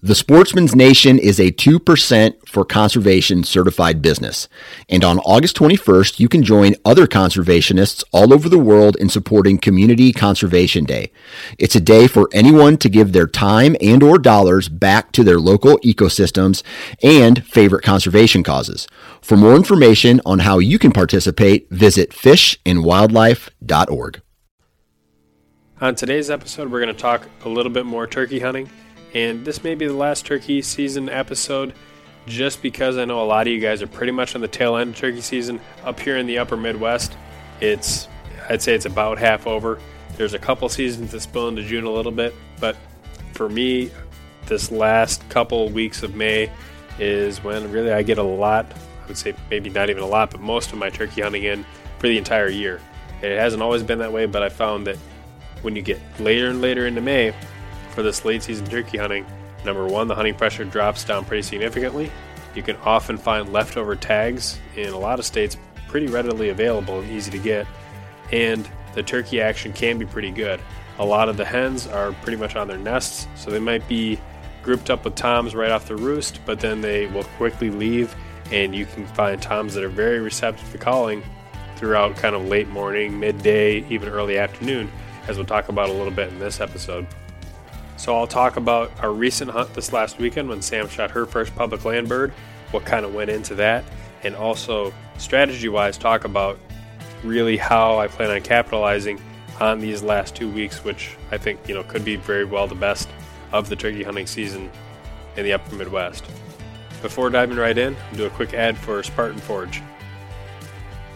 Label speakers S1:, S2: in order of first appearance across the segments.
S1: The Sportsman's Nation is a 2% for conservation certified business. And on August 21st, you can join other conservationists all over the world in supporting Community Conservation Day. It's a day for anyone to give their time and or dollars back to their local ecosystems and favorite conservation causes. For more information on how you can participate, visit fishandwildlife.org.
S2: On today's episode, we're going to talk a little bit more turkey hunting and this may be the last turkey season episode just because I know a lot of you guys are pretty much on the tail end of turkey season. Up here in the upper Midwest, it's I'd say it's about half over. There's a couple seasons that spill into June a little bit, but for me, this last couple weeks of May is when really I get a lot. I would say maybe not even a lot, but most of my turkey hunting in for the entire year. It hasn't always been that way, but I found that when you get later and later into May, for this late season turkey hunting, number one, the hunting pressure drops down pretty significantly. You can often find leftover tags in a lot of states pretty readily available and easy to get, and the turkey action can be pretty good. A lot of the hens are pretty much on their nests, so they might be grouped up with toms right off the roost, but then they will quickly leave, and you can find toms that are very receptive to calling throughout kind of late morning, midday, even early afternoon, as we'll talk about a little bit in this episode. So I'll talk about our recent hunt this last weekend when Sam shot her first public land bird, what kind of went into that, and also strategy wise talk about really how I plan on capitalizing on these last two weeks, which I think you know could be very well the best of the turkey hunting season in the upper Midwest. Before diving right in, I'll do a quick ad for Spartan Forge.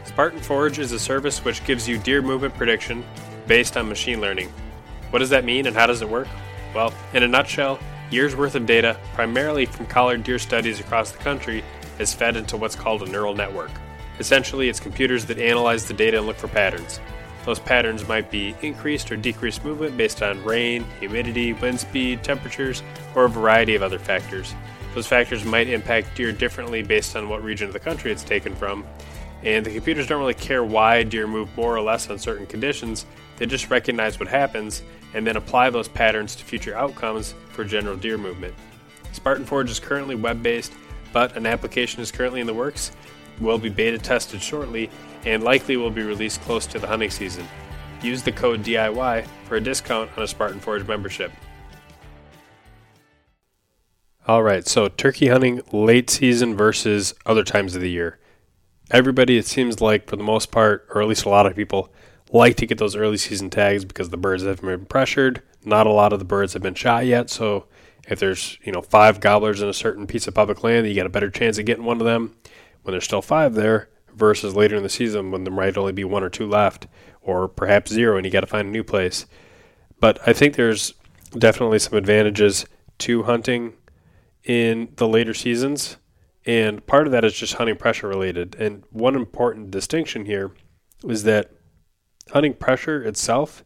S2: Spartan Forge is a service which gives you deer movement prediction based on machine learning. What does that mean and how does it work? Well, in a nutshell, years worth of data, primarily from collared deer studies across the country, is fed into what's called a neural network. Essentially, it's computers that analyze the data and look for patterns. Those patterns might be increased or decreased movement based on rain, humidity, wind speed, temperatures, or a variety of other factors. Those factors might impact deer differently based on what region of the country it's taken from, and the computers don't really care why deer move more or less on certain conditions, they just recognize what happens and then apply those patterns to future outcomes for general deer movement. Spartan Forge is currently web based, but an application is currently in the works, will be beta tested shortly, and likely will be released close to the hunting season. Use the code DIY for a discount on a Spartan Forge membership. All right, so turkey hunting late season versus other times of the year. Everybody, it seems like, for the most part, or at least a lot of people, like to get those early season tags because the birds haven't been pressured. Not a lot of the birds have been shot yet, so if there's you know five gobblers in a certain piece of public land, you got a better chance of getting one of them when there's still five there versus later in the season when there might only be one or two left, or perhaps zero, and you got to find a new place. But I think there's definitely some advantages to hunting in the later seasons, and part of that is just hunting pressure related. And one important distinction here is that hunting pressure itself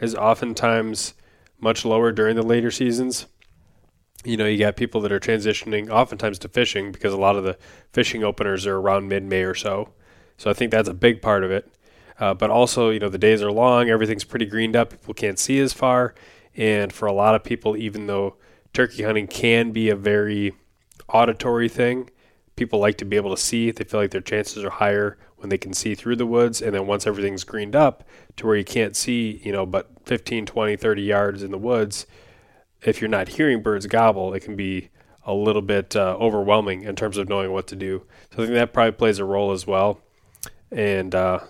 S2: is oftentimes much lower during the later seasons. You know, you got people that are transitioning oftentimes to fishing because a lot of the fishing openers are around mid May or so. So I think that's a big part of it. Uh, but also, you know, the days are long, everything's pretty greened up, people can't see as far. And for a lot of people, even though turkey hunting can be a very auditory thing, people like to be able to see. They feel like their chances are higher when they can see through the woods. And then once everything's greened up to where you can't see, you know, but 15, 20, 30 yards in the woods, if you're not hearing birds gobble, it can be a little bit uh, overwhelming in terms of knowing what to do. So I think that probably plays a role as well. And uh,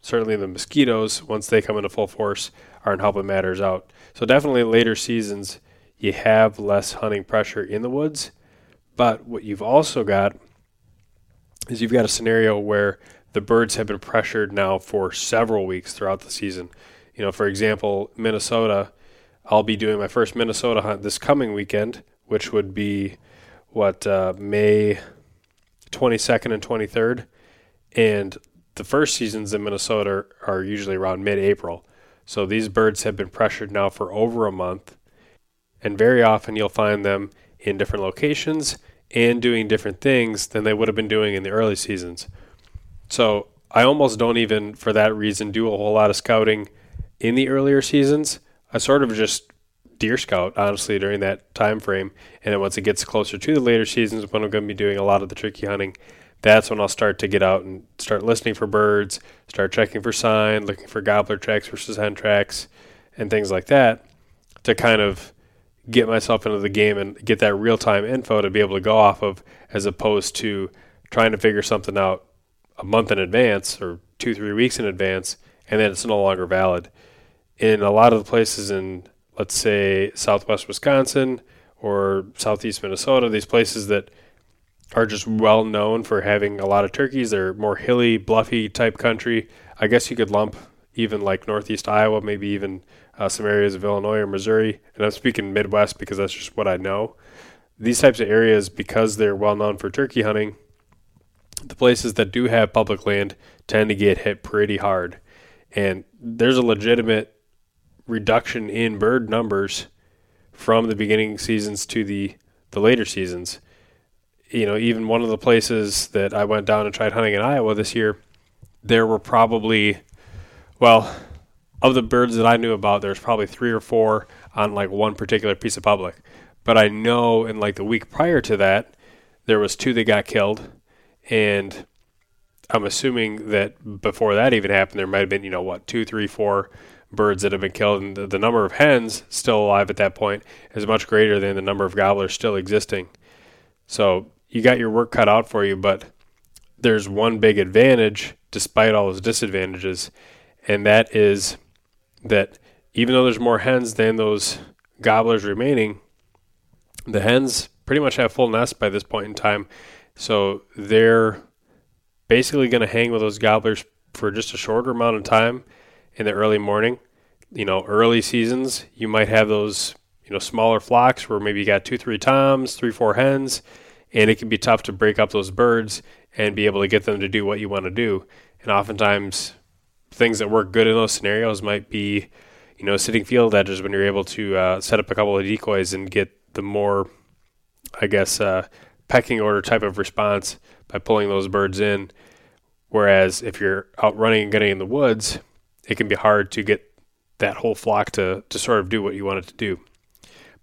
S2: certainly the mosquitoes, once they come into full force, aren't helping matters out. So definitely later seasons, you have less hunting pressure in the woods. But what you've also got is you've got a scenario where the birds have been pressured now for several weeks throughout the season. You know, for example, Minnesota, I'll be doing my first Minnesota hunt this coming weekend, which would be what uh, May 22nd and 23rd. And the first seasons in Minnesota are usually around mid April. So these birds have been pressured now for over a month. And very often you'll find them in different locations and doing different things than they would have been doing in the early seasons. So I almost don't even, for that reason, do a whole lot of scouting in the earlier seasons. I sort of just deer scout honestly during that time frame, and then once it gets closer to the later seasons, when I'm going to be doing a lot of the turkey hunting, that's when I'll start to get out and start listening for birds, start checking for sign, looking for gobbler tracks versus hen tracks, and things like that to kind of get myself into the game and get that real time info to be able to go off of as opposed to trying to figure something out a month in advance or two, three weeks in advance, and then it's no longer valid. In a lot of the places in, let's say, southwest Wisconsin or southeast Minnesota, these places that are just well known for having a lot of turkeys. They're more hilly, bluffy type country. I guess you could lump even like northeast Iowa, maybe even uh, some areas of Illinois or Missouri. And I'm speaking Midwest because that's just what I know. These types of areas, because they're well known for turkey hunting, the places that do have public land tend to get hit pretty hard. And there's a legitimate reduction in bird numbers from the beginning seasons to the, the later seasons you know, even one of the places that I went down and tried hunting in Iowa this year, there were probably, well, of the birds that I knew about, there's probably three or four on like one particular piece of public. But I know in like the week prior to that, there was two that got killed, and I'm assuming that before that even happened, there might have been you know what two, three, four birds that have been killed, and the, the number of hens still alive at that point is much greater than the number of gobblers still existing. So you got your work cut out for you, but there's one big advantage despite all those disadvantages, and that is that even though there's more hens than those gobblers remaining, the hens pretty much have full nests by this point in time. So they're basically going to hang with those gobblers for just a shorter amount of time in the early morning. You know, early seasons, you might have those, you know, smaller flocks where maybe you got two, three toms, three, four hens, and it can be tough to break up those birds and be able to get them to do what you want to do. And oftentimes, things that work good in those scenarios might be, you know, sitting field edges when you're able to uh, set up a couple of decoys and get the more, I guess, uh, pecking order type of response by pulling those birds in. Whereas if you're out running and getting in the woods, it can be hard to get that whole flock to, to sort of do what you want it to do.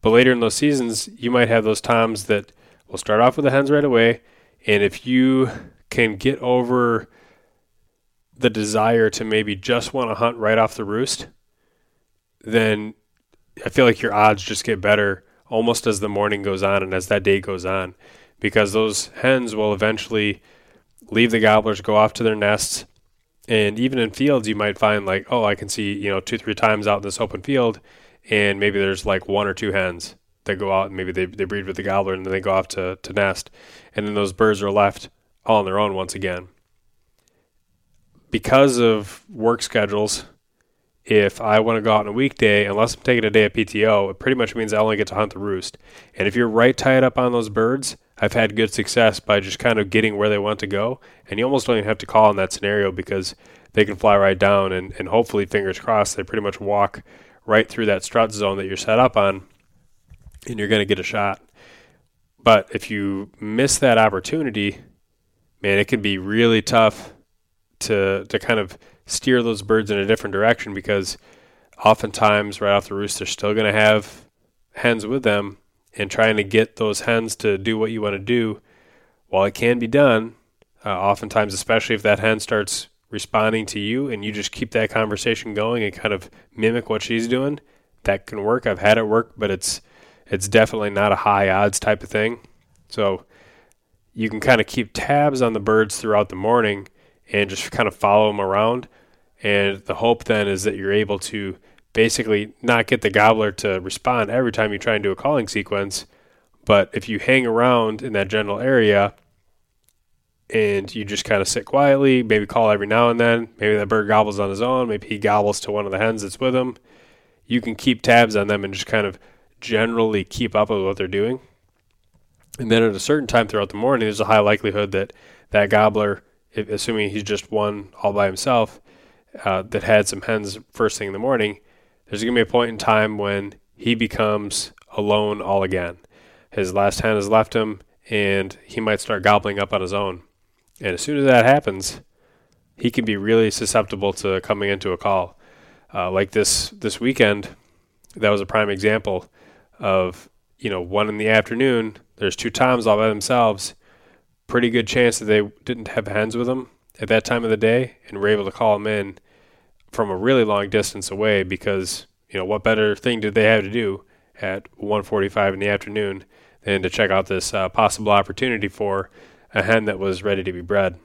S2: But later in those seasons, you might have those toms that We'll start off with the hens right away. And if you can get over the desire to maybe just want to hunt right off the roost, then I feel like your odds just get better almost as the morning goes on and as that day goes on because those hens will eventually leave the gobblers, go off to their nests. And even in fields, you might find like, oh, I can see, you know, two, three times out in this open field, and maybe there's like one or two hens that go out and maybe they, they breed with the gobbler and then they go off to, to nest. And then those birds are left all on their own once again. Because of work schedules, if I want to go out on a weekday, unless I'm taking a day of PTO, it pretty much means I only get to hunt the roost. And if you're right tied up on those birds, I've had good success by just kind of getting where they want to go. And you almost don't even have to call in that scenario because they can fly right down and, and hopefully, fingers crossed, they pretty much walk right through that strut zone that you're set up on and you're going to get a shot. But if you miss that opportunity, man, it can be really tough to to kind of steer those birds in a different direction because oftentimes right off the roost they're still going to have hens with them and trying to get those hens to do what you want to do while it can be done uh, oftentimes especially if that hen starts responding to you and you just keep that conversation going and kind of mimic what she's doing that can work i've had it work but it's it's definitely not a high odds type of thing. So you can kind of keep tabs on the birds throughout the morning and just kind of follow them around. And the hope then is that you're able to basically not get the gobbler to respond every time you try and do a calling sequence. But if you hang around in that general area and you just kind of sit quietly, maybe call every now and then, maybe that bird gobbles on his own, maybe he gobbles to one of the hens that's with him, you can keep tabs on them and just kind of generally keep up with what they're doing. And then at a certain time throughout the morning, there's a high likelihood that that gobbler, assuming he's just one all by himself, uh, that had some hens first thing in the morning, there's going to be a point in time when he becomes alone all again. His last hand has left him, and he might start gobbling up on his own. And as soon as that happens, he can be really susceptible to coming into a call. Uh, like this this weekend, that was a prime example of you know one in the afternoon. There's two toms all by themselves. Pretty good chance that they didn't have hens with them at that time of the day, and were able to call them in from a really long distance away because you know what better thing did they have to do at 1:45 in the afternoon than to check out this uh, possible opportunity for a hen that was ready to be bred.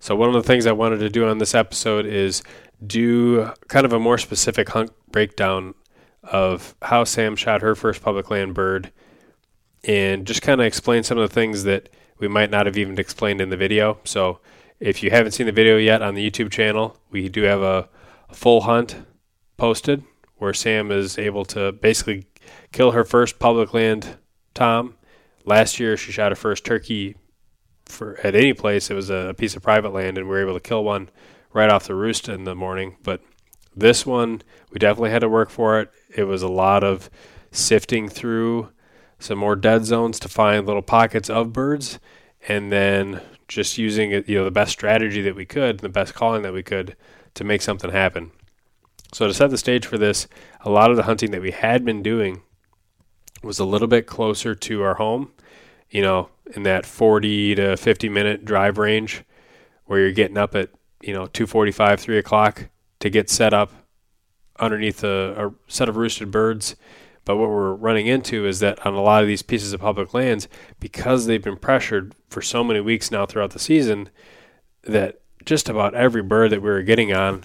S2: So one of the things I wanted to do on this episode is do kind of a more specific hunt breakdown of how Sam shot her first public land bird and just kind of explain some of the things that we might not have even explained in the video. So if you haven't seen the video yet on the YouTube channel, we do have a, full hunt posted where Sam is able to basically kill her first public land tom. Last year, she shot her first turkey for at any place. It was a, piece of private land, and we were able to kill one right off the roost in the morning. But this one, we definitely had to work for it. It was a lot of sifting through some more dead zones to find little pockets of birds, and then just using you know the best strategy that we could, the best calling that we could to make something happen. So to set the stage for this, a lot of the hunting that we had been doing was a little bit closer to our home, you know, in that 40 to 50 minute drive range where you're getting up at, you know, 2:45, 3 o'clock to get set up underneath a, a set of roosted birds but what we're running into is that on a lot of these pieces of public lands, because they've been pressured for so many weeks now throughout the season, that just about every bird that we were getting on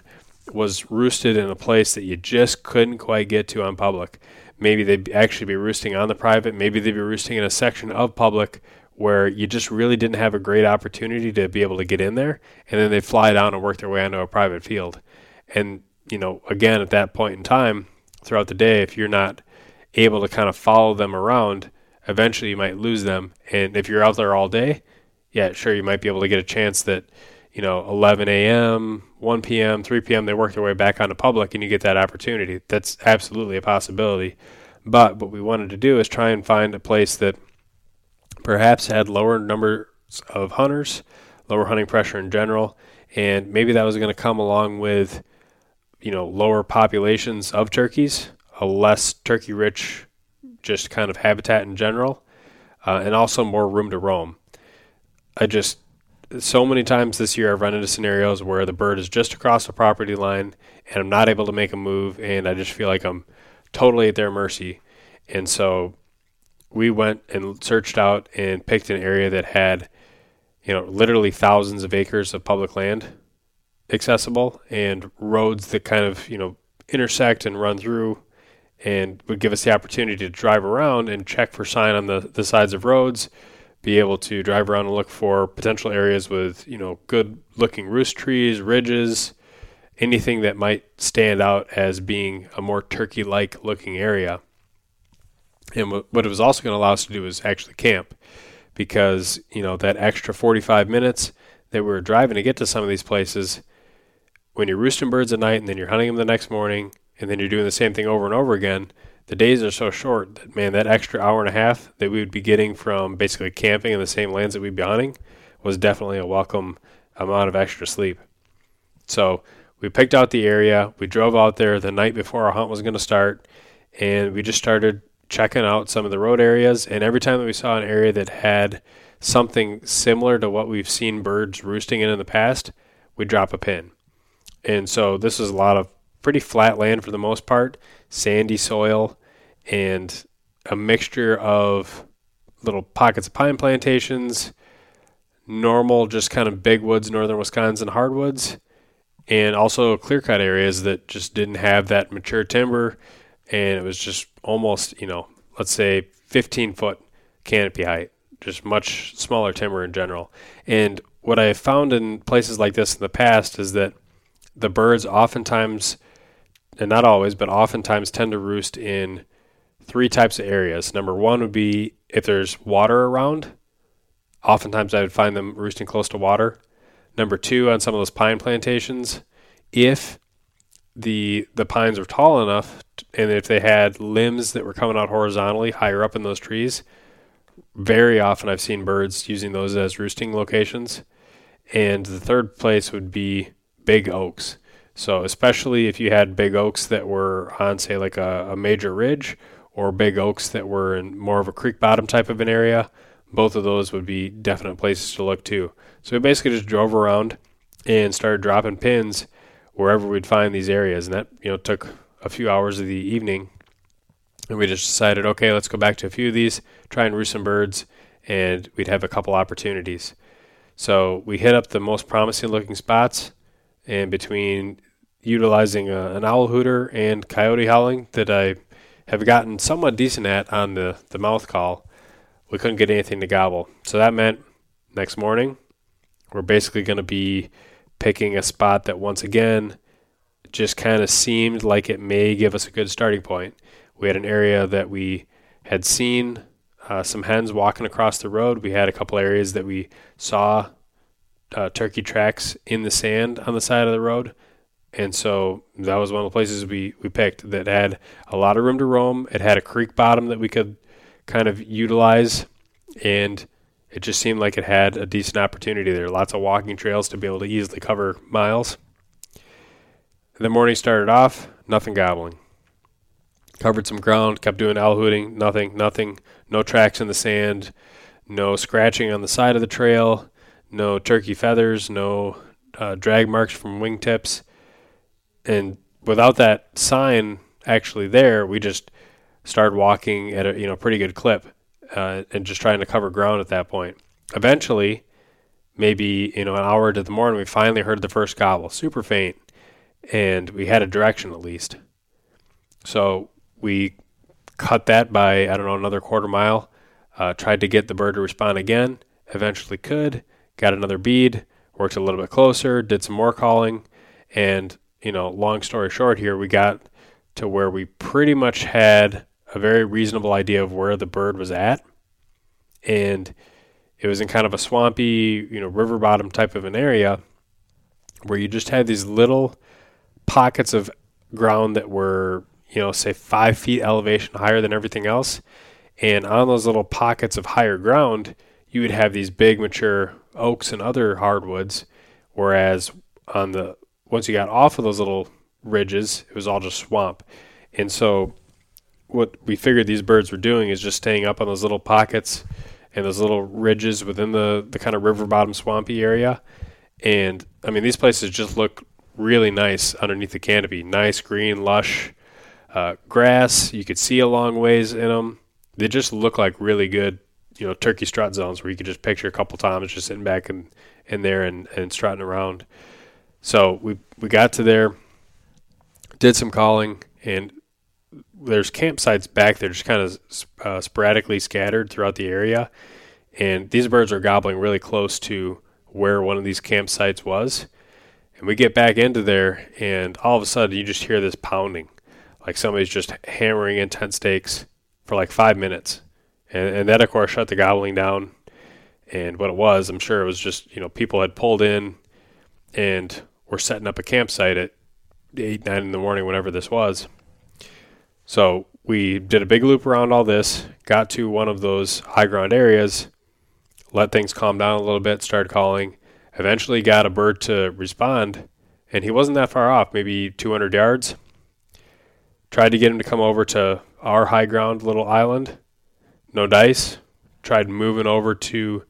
S2: was roosted in a place that you just couldn't quite get to on public. Maybe they'd actually be roosting on the private, maybe they'd be roosting in a section of public where you just really didn't have a great opportunity to be able to get in there, and then they fly down and work their way onto a private field. And, you know, again, at that point in time, throughout the day, if you're not able to kind of follow them around, eventually you might lose them. And if you're out there all day, yeah, sure, you might be able to get a chance that, you know, 11 a.m., 1 p.m., 3 p.m., they work their way back onto public and you get that opportunity. That's absolutely a possibility. But what we wanted to do is try and find a place that perhaps had lower numbers of hunters, lower hunting pressure in general, and maybe that was going to come along with, you know, lower populations of turkeys a less turkey rich, just kind of habitat in general, uh, and also more room to roam. I just, so many times this year, I've run into scenarios where the bird is just across the property line and I'm not able to make a move, and I just feel like I'm totally at their mercy. And so we went and searched out and picked an area that had, you know, literally thousands of acres of public land accessible and roads that kind of, you know, intersect and run through and would give us the opportunity to drive around and check for sign on the, the sides of roads, be able to drive around and look for potential areas with, you know, good looking roost trees, ridges, anything that might stand out as being a more turkey like looking area. And what it was also going to allow us to do is actually camp because, you know, that extra 45 minutes that we were driving to get to some of these places, when you're roosting birds at night and then you're hunting them the next morning, and then you're doing the same thing over and over again, the days are so short that man, that extra hour and a half that we would be getting from basically camping in the same lands that we'd be hunting was definitely a welcome amount of extra sleep. So we picked out the area, we drove out there the night before our hunt was going to start, and we just started checking out some of the road areas. And every time that we saw an area that had something similar to what we've seen birds roosting in in the past, we'd drop a pin. And so this is a lot of pretty flat land for the most part, sandy soil, and a mixture of little pockets of pine plantations, normal, just kind of big woods, northern Wisconsin hardwoods, and also clear cut areas that just didn't have that mature timber, and it was just almost you know let's say 15 foot canopy height, just much smaller timber in general. And what I have found in places like this in the past is that the birds oftentimes, and not always, but oftentimes tend to roost in three types of areas. Number one would be if there's water around. Oftentimes I would find them roosting close to water. Number two, on some of those pine plantations, if the the pines were tall enough and if they had limbs that were coming out horizontally higher up in those trees, very often I've seen birds using those as roosting locations. And the third place would be big oaks. So, especially if you had big oaks that were on, say, like a, a major ridge or big oaks that were in more of a creek bottom type of an area, both of those would be definite places to look to. So, we basically just drove around and started dropping pins wherever we'd find these areas. And that, you know, took a few hours of the evening. And we just decided, okay, let's go back to a few of these, try and roost some birds, and we'd have a couple opportunities. So we hit up the most promising looking spots, and between utilizing a, an owl hooter and coyote howling that I have gotten somewhat decent at on the, the mouth call, we couldn't get anything to gobble. So that meant next morning, we're basically going to be picking a spot that once again just kind of seemed like it may give us a good starting point. We had an area that we had seen uh, some hens walking across the road. We had a couple areas that we saw uh, turkey tracks in the sand on the side of the road. And so that was one of the places we, we picked that had a lot of room to roam. It had a creek bottom that we could kind of utilize. And it just seemed like it had a decent opportunity there. Lots of walking trails to be able to easily cover miles. The morning started off, nothing gobbling. Covered some ground, kept doing owl hooting, nothing, nothing, no tracks in the sand, no scratching on the side of the trail, no turkey feathers, no uh, drag marks from wingtips. And without that sign actually there, we just started walking at a you know pretty good clip uh, and just trying to cover ground at that point. Eventually, maybe you know an hour into the morning, we finally heard the first gobble, super faint, and we had a direction at least. So we cut that by I don't know another quarter mile. Uh, tried to get the bird to respond again. Eventually could. Got another bead. Worked a little bit closer. Did some more calling, and you know, long story short, here we got to where we pretty much had a very reasonable idea of where the bird was at. And it was in kind of a swampy, you know, river bottom type of an area where you just had these little pockets of ground that were, you know, say five feet elevation higher than everything else. And on those little pockets of higher ground, you would have these big mature oaks and other hardwoods. Whereas on the once you got off of those little ridges, it was all just swamp. And so what we figured these birds were doing is just staying up on those little pockets and those little ridges within the, the kind of river bottom swampy area. And I mean, these places just look really nice underneath the canopy. Nice green, lush uh, grass. You could see a long ways in them. They just look like really good, you know, turkey strut zones where you could just picture a couple times just sitting back in, in there and, and strutting around. So we we got to there, did some calling, and there's campsites back there, just kind of uh, sporadically scattered throughout the area, and these birds are gobbling really close to where one of these campsites was. And we get back into there, and all of a sudden you just hear this pounding, like somebody's just hammering in tent stakes for like five minutes, and, and that of course shut the gobbling down. And what it was, I'm sure it was just you know people had pulled in, and were setting up a campsite at eight nine in the morning, whenever this was so we did a big loop around all this, got to one of those high ground areas, let things calm down a little bit, started calling, eventually got a bird to respond, and he wasn't that far off, maybe 200 yards. Tried to get him to come over to our high ground little island. No dice. Tried moving over to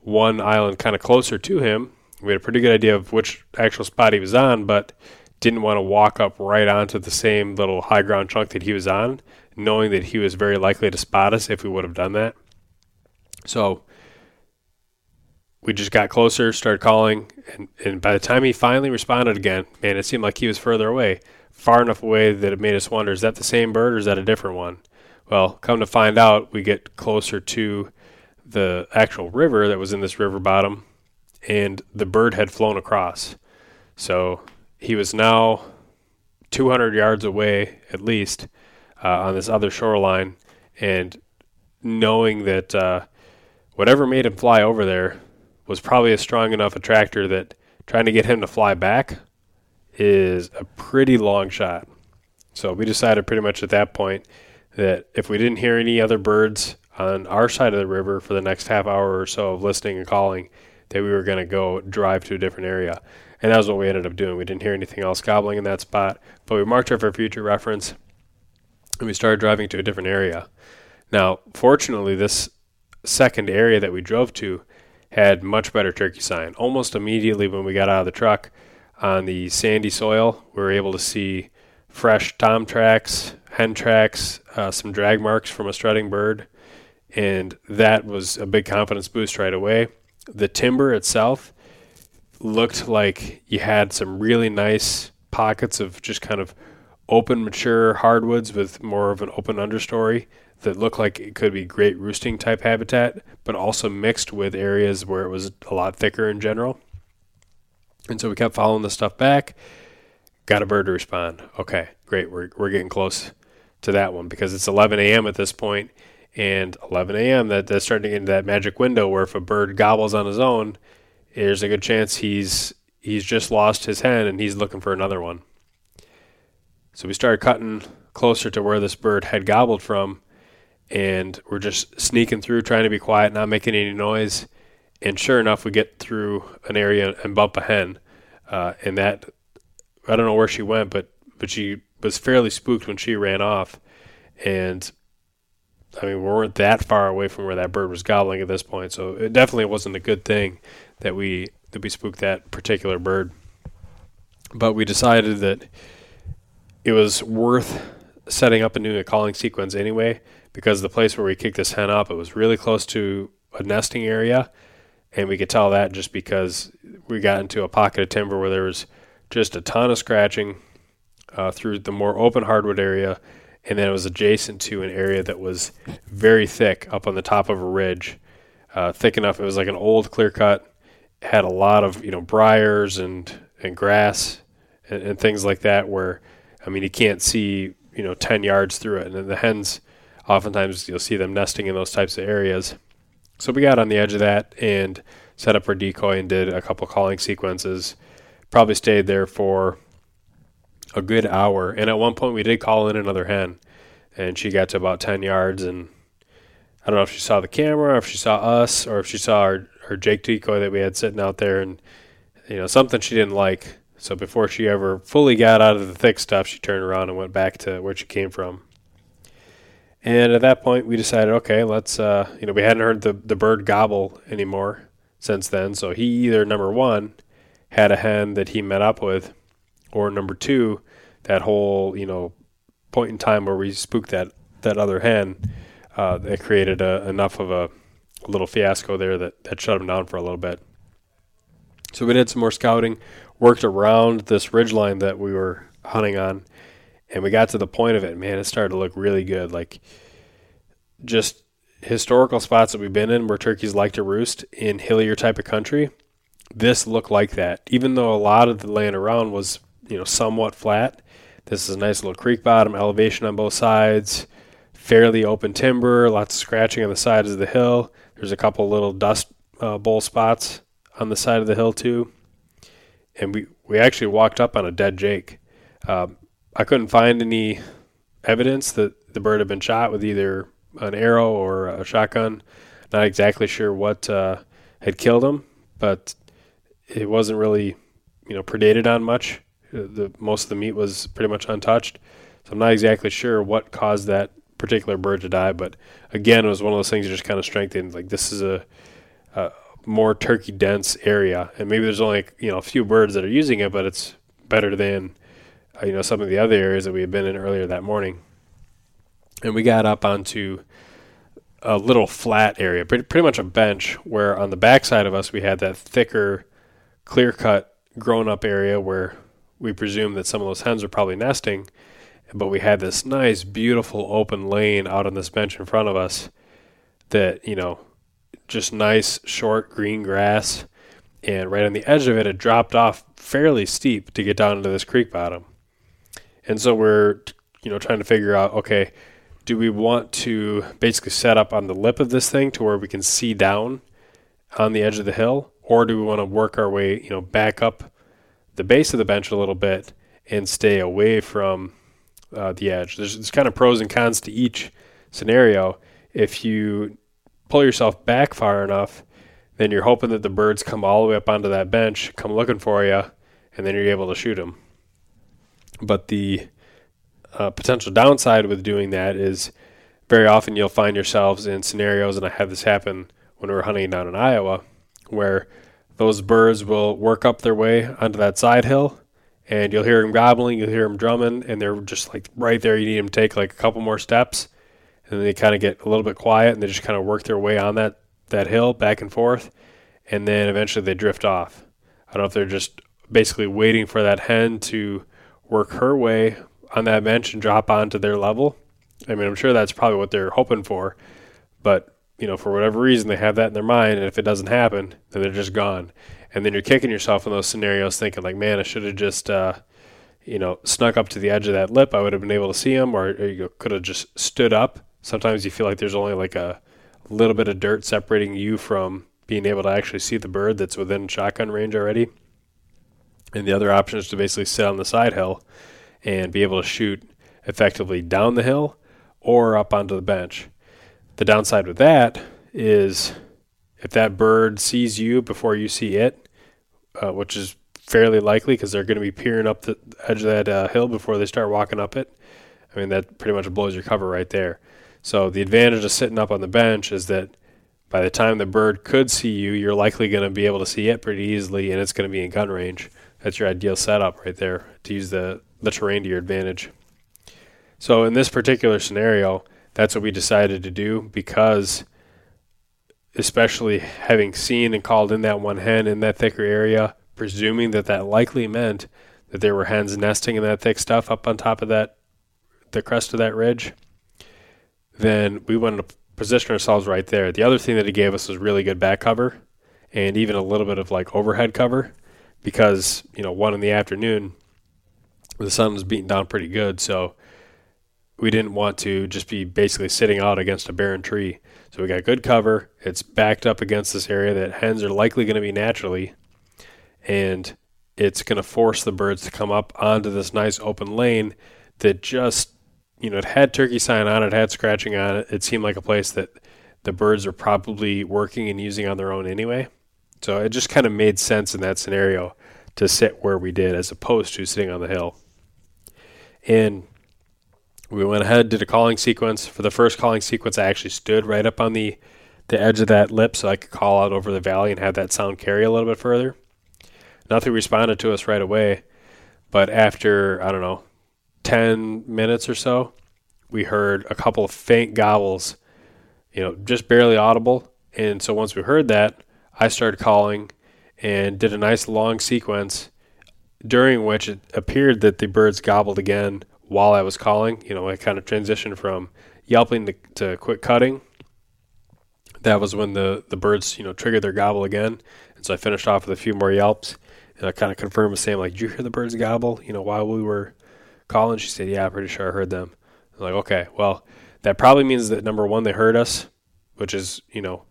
S2: one island kind of closer to him. We had a pretty good idea of which actual spot he was on, but didn't want to walk up right onto the same little high ground chunk that he was on, knowing that he was very likely to spot us if we would have done that. So we just got closer, started calling, and, and by the time he finally responded again, man, it seemed like he was further away, far enough away that it made us wonder: is that the same bird or is that a different one? Well, come to find out, we get closer to the actual river that was in this river bottom, and the bird had flown across. So he was now 200 yards away at least uh, on this other shoreline, and knowing that uh, whatever made him fly over there was probably a strong enough attractor that trying to get him to fly back is a pretty long shot. So we decided pretty much at that point that if we didn't hear any other birds on our side of the river for the next half hour or so of listening and calling, that we were going to go drive to a different area. And that was what we ended up doing. We didn't hear anything else gobbling in that spot, but we marked it for future reference and we started driving to a different area. Now, fortunately, this second area that we drove to had much better turkey sign. Almost immediately when we got out of the truck on the sandy soil, we were able to see fresh tom tracks, hen tracks, uh, some drag marks from a strutting bird, and that was a big confidence boost right away. The timber itself looked like you had some really nice pockets of just kind of open, mature hardwoods with more of an open understory that looked like it could be great roosting type habitat, but also mixed with areas where it was a lot thicker in general. And so we kept following the stuff back. Got a bird to respond. Okay, great. We're, we're getting close to that one because it's 11 a.m. at this point, and 11 a.m. that that's starting to get into that magic window where if a bird gobbles on his own, there's a good chance he's he's just lost his hen and he's looking for another one. So we started cutting closer to where this bird had gobbled from, and we're just sneaking through, trying to be quiet, not making any noise. And sure enough, we get through an area and bump a hen, uh, and that I don't know where she went, but but she was fairly spooked when she ran off, and I mean, we weren't that far away from where that bird was gobbling at this point, so it definitely wasn't a good thing that we that we spooked that particular bird. But we decided that it was worth setting up a new calling sequence anyway, because the place where we kicked this hen up, it was really close to a nesting area, and we could tell that just because we got into a pocket of timber where there was just a ton of scratching uh, through the more open hardwood area and then it was adjacent to an area that was very thick up on the top of a ridge, uh, thick enough. It was like an old clear cut, had a lot of you know briars and and grass and, and things like that. Where I mean, you can't see you know ten yards through it, and then the hens oftentimes you'll see them nesting in those types of areas. So we got on the edge of that and set up our decoy and did a couple calling sequences. Probably stayed there for a good hour. And at one point, we did call in another hen, and she got to about 10 yards. And I don't know if she saw the camera, or if she saw us, or if she saw our, Jake decoy that we had sitting out there, and you know something she didn't like. So before she ever fully got out of the thick stuff, she turned around and went back to where she came from. And at that point, we decided, okay, let's, uh, you know, we hadn't heard the, the bird gobble anymore since then. So he either, number one, had a hen that he met up with, or number two, that whole you know point in time where we spooked that that other hen, uh, that created a, enough of a, a little fiasco there that that shut him down for a little bit. So we did some more scouting, worked around this ridge line that we were hunting on, and we got to the point of it. Man, it started to look really good. Like just historical spots that we've been in where turkeys like to roost in hillier type of country. This looked like that, even though a lot of the land around was you know somewhat flat. This is a nice little creek bottom elevation on both sides, fairly open timber, lots of scratching on the sides of the hill. There's a couple little dust uh, bowl spots on the side of the hill too, and we we actually walked up on a dead jake. Um, I couldn't find any evidence that the bird had been shot with either an arrow or a shotgun. Not exactly sure what uh, had killed him, but it wasn't really, you know, predated on much. Uh, the most of the meat was pretty much untouched. So I'm not exactly sure what caused that particular bird to die, but again, it was one of those things that just kind of strengthened. Like this is a, a more turkey dense area, and maybe there's only you know a few birds that are using it, but it's better than uh, you know some of the other areas that we had been in earlier that morning. And we got up onto a little flat area, pretty, pretty much a bench, where on the backside of us we had that thicker, clear cut, grown up area where we presume that some of those hens are probably nesting. But we had this nice, beautiful open lane out on this bench in front of us that, you know, just nice, short green grass. And right on the edge of it, it dropped off fairly steep to get down into this creek bottom. And so we're, you know, trying to figure out, okay, do we want to basically set up on the lip of this thing to where we can see down on the edge of the hill, or do we want to work our way, you know, back up the base of the bench a little bit and stay away from uh, the edge? There's, there's kind of pros and cons to each scenario. If you pull yourself back far enough, then you're hoping that the birds come all the way up onto that bench, come looking for you, and then you're able to shoot them. But the uh, potential downside with doing that is very often you'll find yourselves in scenarios, and I had this happen when we were hunting down in Iowa, where those birds will work up their way onto that side hill, and you'll hear them gobbling, you'll hear them drumming, and they're just like right there. You need them to take like a couple more steps, and then they kind of get a little bit quiet, and they just kind of work their way on that that hill back and forth, and then eventually they drift off. I don't know if they're just basically waiting for that hen to work her way on that bench and drop onto their level. I mean, I'm sure that's probably what they're hoping for, but you know, for whatever reason, they have that in their mind, and if it doesn't happen, then they're just gone. And then you're kicking yourself in those scenarios, thinking like, "Man, I should have just, uh, you know, snuck up to the edge of that lip. I would have been able to see them, or, or you could have just stood up." Sometimes you feel like there's only like a little bit of dirt separating you from being able to actually see the bird that's within shotgun range already. And the other option is to basically sit on the side hill and be able to shoot effectively down the hill or up onto the bench. The downside with that is if that bird sees you before you see it, uh, which is fairly likely because they're going to be peering up the edge of that uh, hill before they start walking up it. I mean, that pretty much blows your cover right there. So the advantage of sitting up on the bench is that by the time the bird could see you, you're likely going to be able to see it pretty easily, and it's going to be in gun range. That's your ideal setup right there to use the the terrain to your advantage. So in this particular scenario, that's what we decided to do because especially having seen and called in that one hen in that thicker area, presuming that that likely meant that there were hens nesting in that thick stuff up on top of that the crest of that ridge, then we wanted to position ourselves right there. The other thing that it gave us was really good back cover and even a little bit of like overhead cover because, you know, one in the afternoon the sun was beating down pretty good, so we didn't want to just be basically sitting out against a barren tree. So we got good cover. It's backed up against this area that hens are likely going to be naturally, and it's going to force the birds to come up onto this nice open lane that just, you know, it had turkey sign on it, had scratching on it. It seemed like a place that the birds are probably working and using on their own anyway. So it just kind of made sense in that scenario to sit where we did as opposed to sitting on the hill. And we went ahead, did a calling sequence. For the first calling sequence, I actually stood right up on the, the edge of that lip so I could call out over the valley and have that sound carry a little bit further. Nothing responded to us right away, but after, I don't know, 10 minutes or so, we heard a couple of faint gobbles, you know, just barely audible. And so once we heard that, I started calling and did a nice long sequence during which it appeared that the birds gobbled again while I was calling. You know, I kind of transitioned from yelping to, to quit cutting. That was when the, the birds, you know, triggered their gobble again. And so I finished off with a few more yelps. And I kind of confirmed with Sam, like, did you hear the birds gobble, you know, while we were calling? She said, yeah, I'm pretty sure I heard them. I'm like, okay, well, that probably means that number one, they heard us, which is, you know,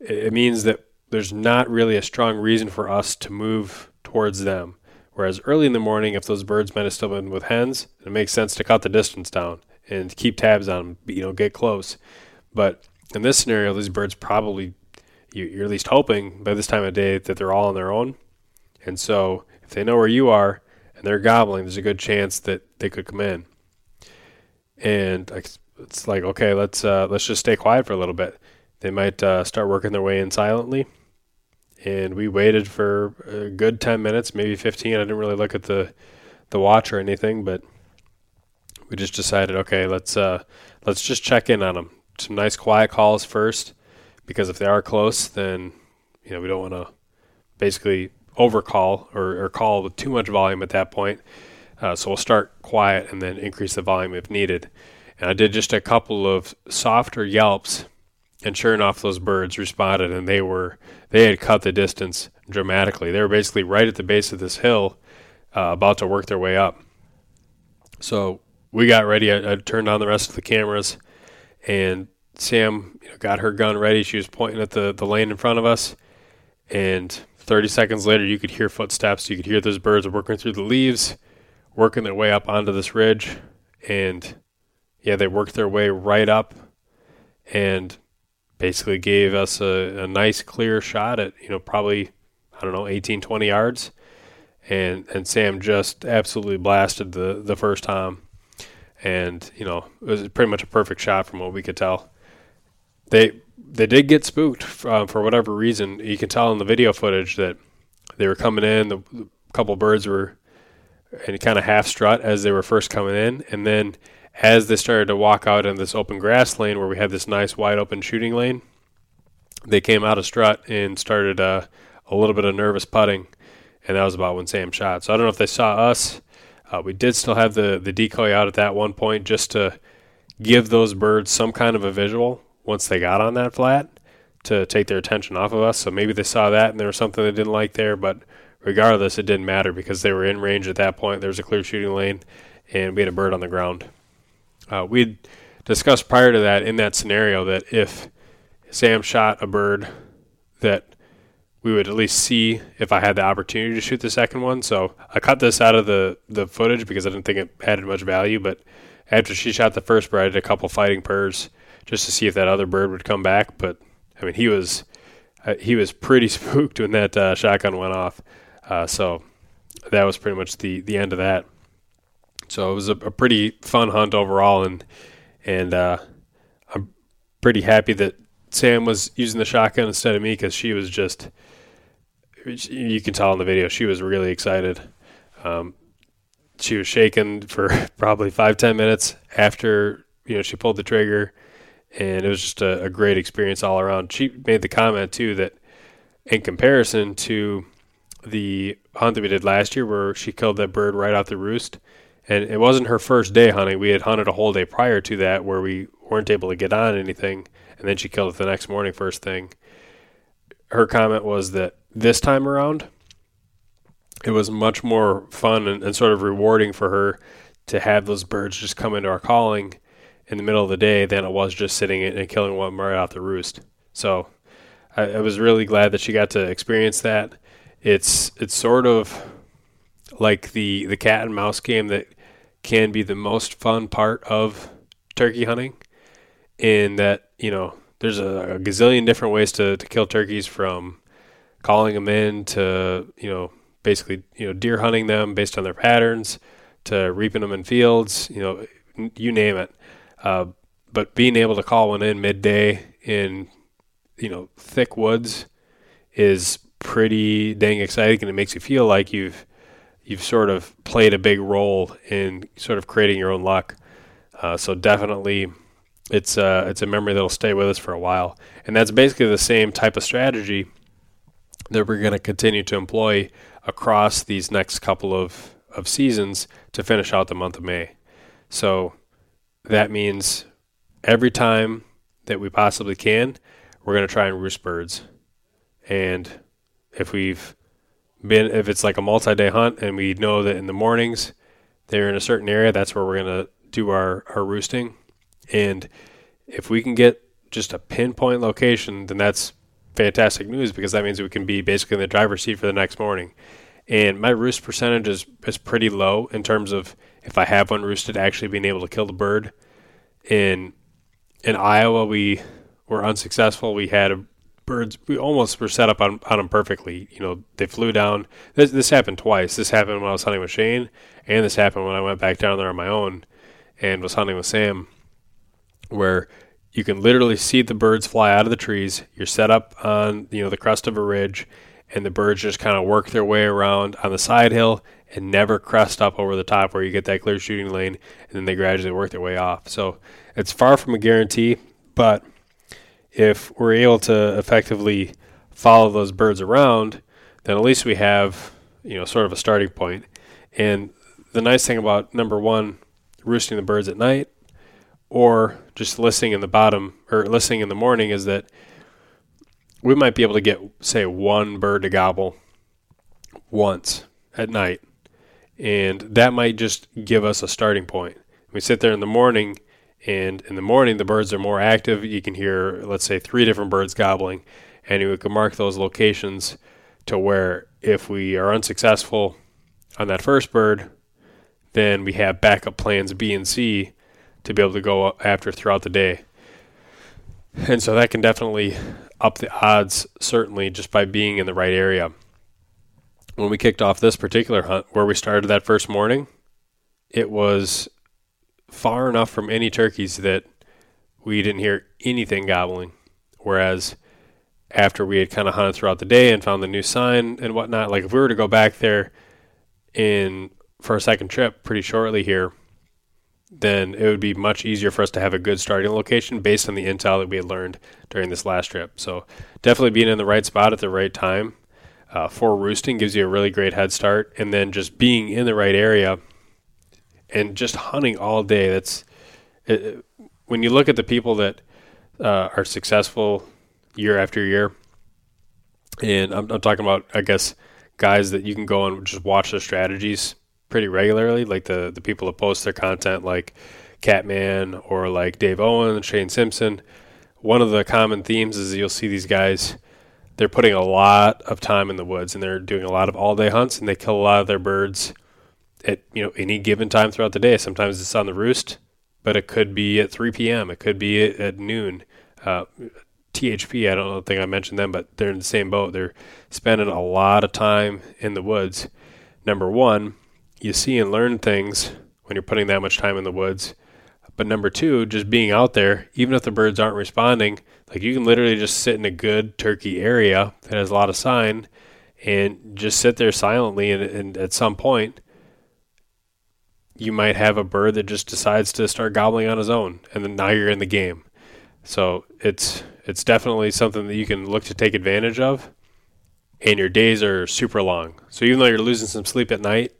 S2: it means that there's not really a strong reason for us to move towards them. Whereas early in the morning, if those birds might have still been with hens, it makes sense to cut the distance down and keep tabs on them, you know, get close. But in this scenario, these birds probably, you're at least hoping by this time of day that they're all on their own. And so if they know where you are and they're gobbling, there's a good chance that they could come in. And it's like, okay, let's uh, let's just stay quiet for a little bit. They might uh, start working their way in silently and we waited for a good 10 minutes, maybe 15. I didn't really look at the the watch or anything, but we just decided, okay, let's uh, let's just check in on them. some nice quiet calls first, because if they are close, then you know we don't want to basically overcall or, or call with too much volume at that point. Uh, so we'll start quiet and then increase the volume if needed. And I did just a couple of softer yelps, and sure enough, those birds responded, and they were they had cut the distance dramatically. They were basically right at the base of this hill, uh, about to work their way up. So we got ready. I, I, turned on the rest of the cameras, and Sam you know, got her gun ready. She was pointing at the the lane in front of us, and 30 seconds later, you could hear footsteps. You could hear those birds working through the leaves, working their way up onto this ridge, and yeah, they worked their way right up and basically gave us a, a nice clear shot at, you know, probably, I don't know, 18, 20 yards. And, and Sam just absolutely blasted the, the first time. And, you know, it was pretty much a perfect shot from what we could tell. They they did get spooked uh, for whatever reason. You can tell in the video footage that they were coming in. The, the couple birds were in kind of half strut as they were first coming in, and then as they started to walk out in this open grass lane where we have this nice wide open shooting lane, they came out of strut and started uh, a little bit of nervous putting, and that was about when Sam shot. So I don't know if they saw us. Uh, we did still have the the decoy out at that one point just to give those birds some kind of a visual once they got on that flat to take their attention off of us. So maybe they saw that and there was something they didn't like there, but regardless, it didn't matter because they were in range at that point. There was a clear shooting lane, and we had a bird on the ground. Uh, we'd discussed prior to that in that scenario that if Sam shot a bird, that we would at least see if I had the opportunity to shoot the second one. So I cut this out of the the footage because I didn't think it added much value. But after she shot the first bird, I did a couple fighting purrs just to see if that other bird would come back. But I mean, he was uh, he was pretty spooked when that uh, shotgun went off. Uh, so that was pretty much the the end of that. So it was a, a pretty fun hunt overall, and and uh, I'm pretty happy that Sam was using the shotgun instead of me because she was just you can tell in the video she was really excited. Um, she was shaking for probably five ten minutes after you know she pulled the trigger and it was just a, a great experience all around. She made the comment too that in comparison to the hunt that we did last year, where she killed that bird right out the roost, and it wasn't her first day hunting. We had hunted a whole day prior to that, where we weren't able to get on anything, and then she killed it the next morning, first thing. Her comment was that this time around, it was much more fun and, and sort of rewarding for her to have those birds just come into our calling in the middle of the day than it was just sitting and killing one right out the roost. So I, I was really glad that she got to experience that. It's it's sort of like the the cat and mouse game that can be the most fun part of turkey hunting in that you know there's a, a, gazillion different ways to, to kill turkeys from calling them in to you know basically you know deer hunting them based on their patterns to reaping them in fields you know you name it. Uh, but being able to call one in midday in you know thick woods is pretty dang exciting, and it makes you feel like you've you've sort of played a big role in sort of creating your own luck. Uh, so definitely, it's uh, it's a memory that'll stay with us for a while, and that's basically the same type of strategy that we're going to continue to employ across these next couple of of seasons to finish out the month of May. So that means every time that we possibly can, we're going to try and roost birds. And if we've been, if it's like a multi day hunt and we know that in the mornings they're in a certain area, that's where we're going to do our, our roosting. And if we can get just a pinpoint location, then that's fantastic news because that means we can be basically in the driver's seat for the next morning. And my roost percentage is, is pretty low in terms of if I have one roosted, actually being able to kill the bird. In in Iowa, we were unsuccessful. We had birds. We almost were set up on, on them perfectly. You know, they flew down. This, this happened twice. This happened when I was hunting with Shane, and this happened when I went back down there on my own and was hunting with Sam, where you can literally see the birds fly out of the trees. You're set up on you know the crest of a ridge, and the birds just kind of work their way around on the side hill and never crest up over the top where you get that clear shooting lane and then they gradually work their way off. So it's far from a guarantee, But if we're able to effectively follow those birds around, then at least we have, you know, sort of a starting point. And the nice thing about number one, roosting the birds at night, or just listening in the bottom or listening in the morning is that we might be able to get, say, one bird to gobble once at night. And that might just give us a starting point. We sit there in the morning, and in the morning, the birds are more active. You can hear, let's say, three different birds gobbling, and we can mark those locations to where if we are unsuccessful on that first bird, then we have backup plans B and C to be able to go after throughout the day. And so that can definitely up the odds, certainly, just by being in the right area. When we kicked off this particular hunt, where we started that first morning, it was far enough from any turkeys that we didn't hear anything gobbling. Whereas after we had kind of hunted throughout the day and found the new sign and whatnot, like if we were to go back there in for a second trip pretty shortly here, then it would be much easier for us to have a good starting location based on the intel that we had learned during this last trip. So definitely being in the right spot at the right time uh, for roosting gives you a really great head start, and then just being in the right area and just hunting all day. That's it, when you look at the people that uh, are successful year after year, and I'm, I'm talking about, I guess, guys that you can go and just watch their strategies pretty regularly, like the the people that post their content, like Catman or like Dave Owen, Shane Simpson. One of the common themes is you'll see these guys. They're putting a lot of time in the woods and they're doing a lot of all day hunts and they kill a lot of their birds at you know any given time throughout the day. Sometimes it's on the roost, but it could be at 3 p.m. It could be at, noon. Uh, THP, I don't think I mentioned them, but they're in the same boat. They're spending a lot of time in the woods. Number one, you see and learn things when you're putting that much time in the woods. But number two, just being out there, even if the birds aren't responding, like you can literally just sit in a good turkey area that has a lot of sign and just sit there silently. And, and at some point, you might have a bird that just decides to start gobbling on his own, and then now you're in the game. So it's it's definitely something that you can look to take advantage of. And your days are super long. So even though you're losing some sleep at night,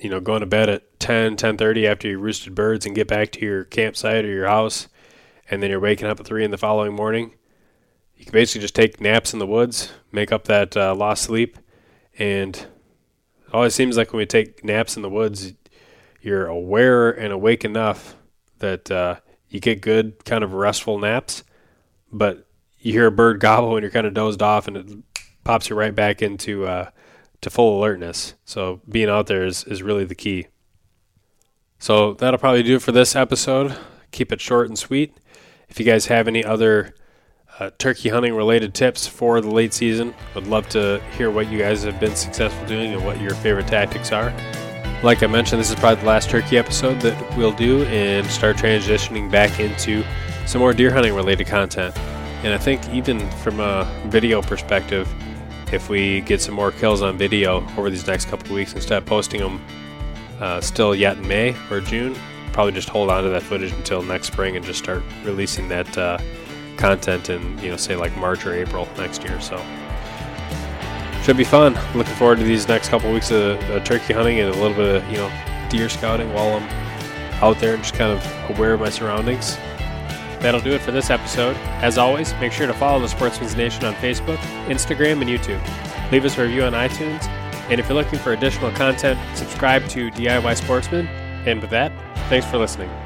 S2: you know, going to bed at 10, 10.30 after you roosted birds and get back to your campsite or your house, and then you're waking up at 3 in the following morning, you can basically just take naps in the woods, make up that uh, lost sleep, and it always seems like when we take naps in the woods, you're aware and awake enough that uh, you get good kind of restful naps, but you hear a bird gobble and you're kind of dozed off and it pops you right back into uh, to full alertness. So being out there is, is really the key. So that'll probably do it for this episode. Keep it short and sweet. If you guys have any other uh, turkey hunting related tips for the late season, would love to hear what you guys have been successful doing and what your favorite tactics are. Like I mentioned, this is probably the last turkey episode that we'll do and start transitioning back into some more deer hunting related content. And I think even from a video perspective, if we get some more kills on video over these next couple weeks instead of posting them uh, still yet in May or June, probably just hold on to that footage until next spring and just start releasing that uh, content in, you know, say like March or April next year. So should be fun. Looking forward to these next couple of weeks of turkey hunting and a little bit of, you know, deer scouting while I'm out there and just kind of aware of my surroundings. That'll do it for this episode. As always, make sure to follow the Sportsman's Nation on Facebook, Instagram, and YouTube. Leave us a review on iTunes. And if you're looking for additional content, subscribe to DIY Sportsman. And with that, thanks for listening.